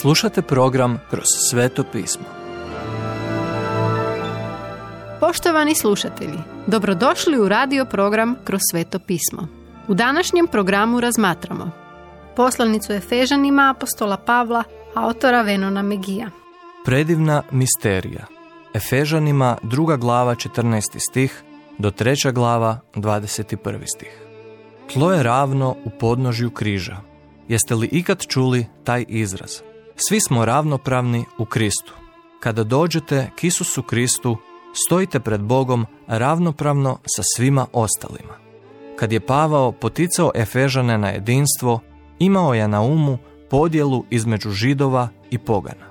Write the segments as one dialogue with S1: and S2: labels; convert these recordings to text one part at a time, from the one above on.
S1: Slušate program Kroz sveto pismo.
S2: Poštovani slušatelji, dobrodošli u radio program Kroz sveto pismo. U današnjem programu razmatramo poslanicu Efežanima apostola Pavla, autora Venona Megija.
S1: Predivna misterija. Efežanima druga glava 14. stih do treća glava 21. stih. Tlo je ravno u podnožju križa. Jeste li ikad čuli taj izraz? Svi smo ravnopravni u Kristu. Kada dođete k Isusu Kristu, stojite pred Bogom ravnopravno sa svima ostalima. Kad je Pavao poticao Efežane na jedinstvo, imao je na umu podjelu između židova i pogana.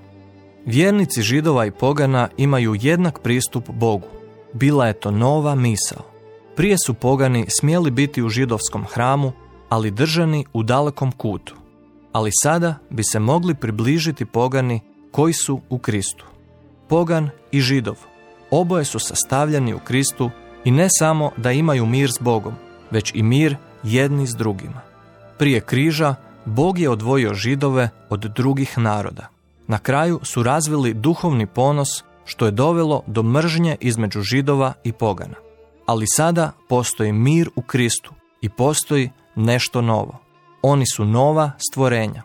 S1: Vjernici židova i pogana imaju jednak pristup Bogu. Bila je to nova misao. Prije su pogani smjeli biti u židovskom hramu, ali držani u dalekom kutu. Ali sada bi se mogli približiti pogani koji su u Kristu. Pogan i židov. Oboje su sastavljeni u Kristu i ne samo da imaju mir s Bogom, već i mir jedni s drugima. Prije križa Bog je odvojio židove od drugih naroda. Na kraju su razvili duhovni ponos što je dovelo do mržnje između židova i pogana. Ali sada postoji mir u Kristu i postoji nešto novo. Oni su nova stvorenja.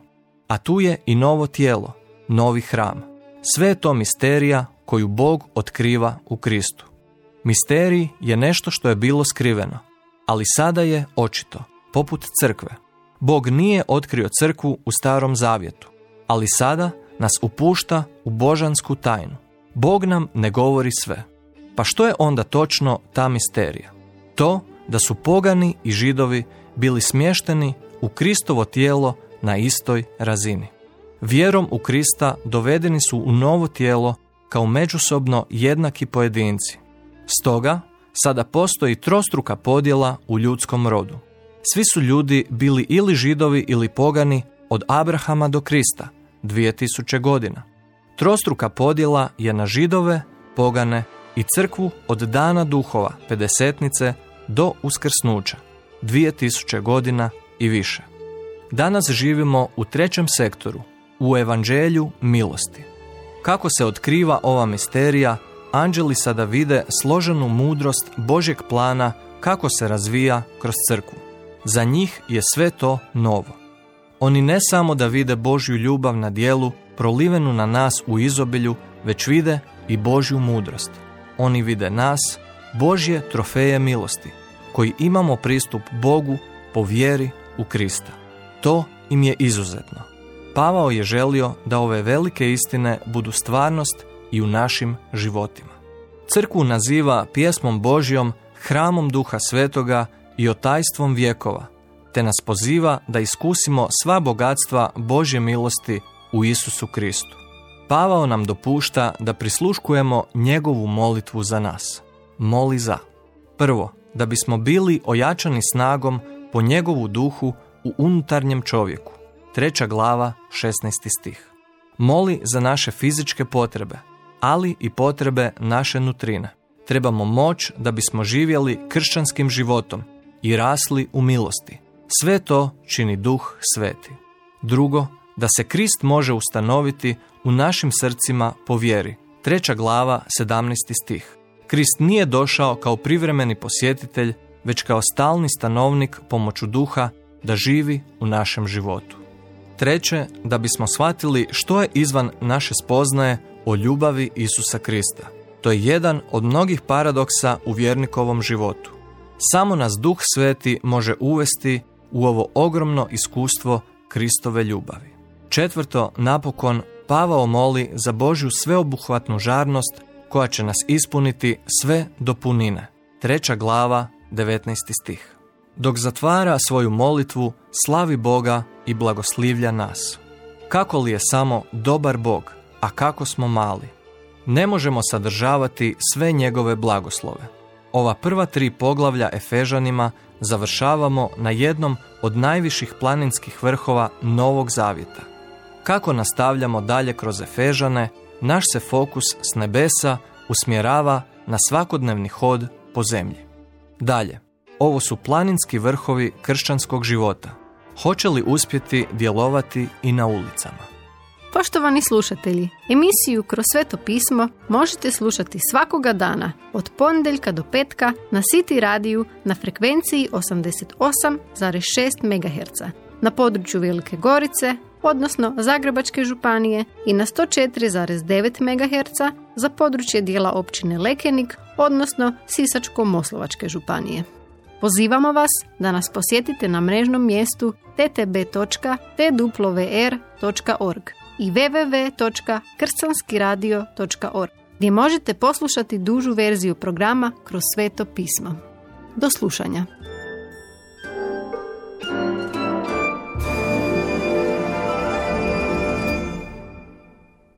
S1: A tu je i novo tijelo, novi hram. Sve je to misterija koju Bog otkriva u Kristu. Misterij je nešto što je bilo skriveno, ali sada je očito, poput crkve. Bog nije otkrio crkvu u starom zavjetu, ali sada nas upušta u božansku tajnu. Bog nam ne govori sve. Pa što je onda točno ta misterija? To da su pogani i židovi bili smješteni u Kristovo tijelo na istoj razini. Vjerom u Krista dovedeni su u novo tijelo kao međusobno jednaki pojedinci. Stoga, sada postoji trostruka podjela u ljudskom rodu. Svi su ljudi bili ili židovi ili pogani od Abrahama do Krista, 2000 godina. Trostruka podjela je na židove, pogane i crkvu od dana duhova, pedesetnice, do uskrsnuća, 2000 godina i više. Danas živimo u trećem sektoru, u evanđelju milosti. Kako se otkriva ova misterija, anđeli sada vide složenu mudrost Božjeg plana kako se razvija kroz crkvu. Za njih je sve to novo. Oni ne samo da vide Božju ljubav na dijelu, prolivenu na nas u izobilju, već vide i Božju mudrost. Oni vide nas, Božje trofeje milosti, koji imamo pristup Bogu po vjeri u Krista. To im je izuzetno. Pavao je želio da ove velike istine budu stvarnost i u našim životima. Crkvu naziva pjesmom Božjom, hramom Duha Svetoga i otajstvom vjekova, te nas poziva da iskusimo sva bogatstva Božje milosti u Isusu Kristu. Pavao nam dopušta da prisluškujemo njegovu molitvu za nas. Moli za. Prvo, da bismo bili ojačani snagom po njegovu duhu u unutarnjem čovjeku. Treća glava, 16. stih. Moli za naše fizičke potrebe, ali i potrebe naše nutrine. Trebamo moć da bismo živjeli kršćanskim životom i rasli u milosti. Sve to čini duh sveti. Drugo, da se Krist može ustanoviti u našim srcima po vjeri. Treća glava, 17. stih. Krist nije došao kao privremeni posjetitelj, već kao stalni stanovnik pomoću duha da živi u našem životu. Treće, da bismo shvatili što je izvan naše spoznaje o ljubavi Isusa Krista. To je jedan od mnogih paradoksa u vjernikovom životu. Samo nas Duh Sveti može uvesti u ovo ogromno iskustvo Kristove ljubavi. Četvrto, napokon, Pavao moli za Božju sveobuhvatnu žarnost koja će nas ispuniti sve do punine. Treća glava, 19. stih. Dok zatvara svoju molitvu, slavi Boga i blagoslivlja nas. Kako li je samo dobar Bog, a kako smo mali? Ne možemo sadržavati sve njegove blagoslove. Ova prva tri poglavlja Efežanima završavamo na jednom od najviših planinskih vrhova Novog Zavjeta. Kako nastavljamo dalje kroz Efežane, naš se fokus s nebesa usmjerava na svakodnevni hod po zemlji. Dalje, ovo su planinski vrhovi kršćanskog života. Hoće li uspjeti djelovati i na ulicama?
S2: Poštovani slušatelji, emisiju Kroz sveto pismo možete slušati svakoga dana od ponedjeljka do petka na City radiju na frekvenciji 88,6 MHz na području Velike Gorice, odnosno Zagrebačke županije i na 104,9 MHz za područje dijela općine Lekenik, odnosno Sisačko-Moslovačke županije. Pozivamo vas da nas posjetite na mrežnom mjestu ttb.twr.org i www.kršćanskiradio.org gdje možete poslušati dužu verziju programa kroz sveto pismo. Do slušanja!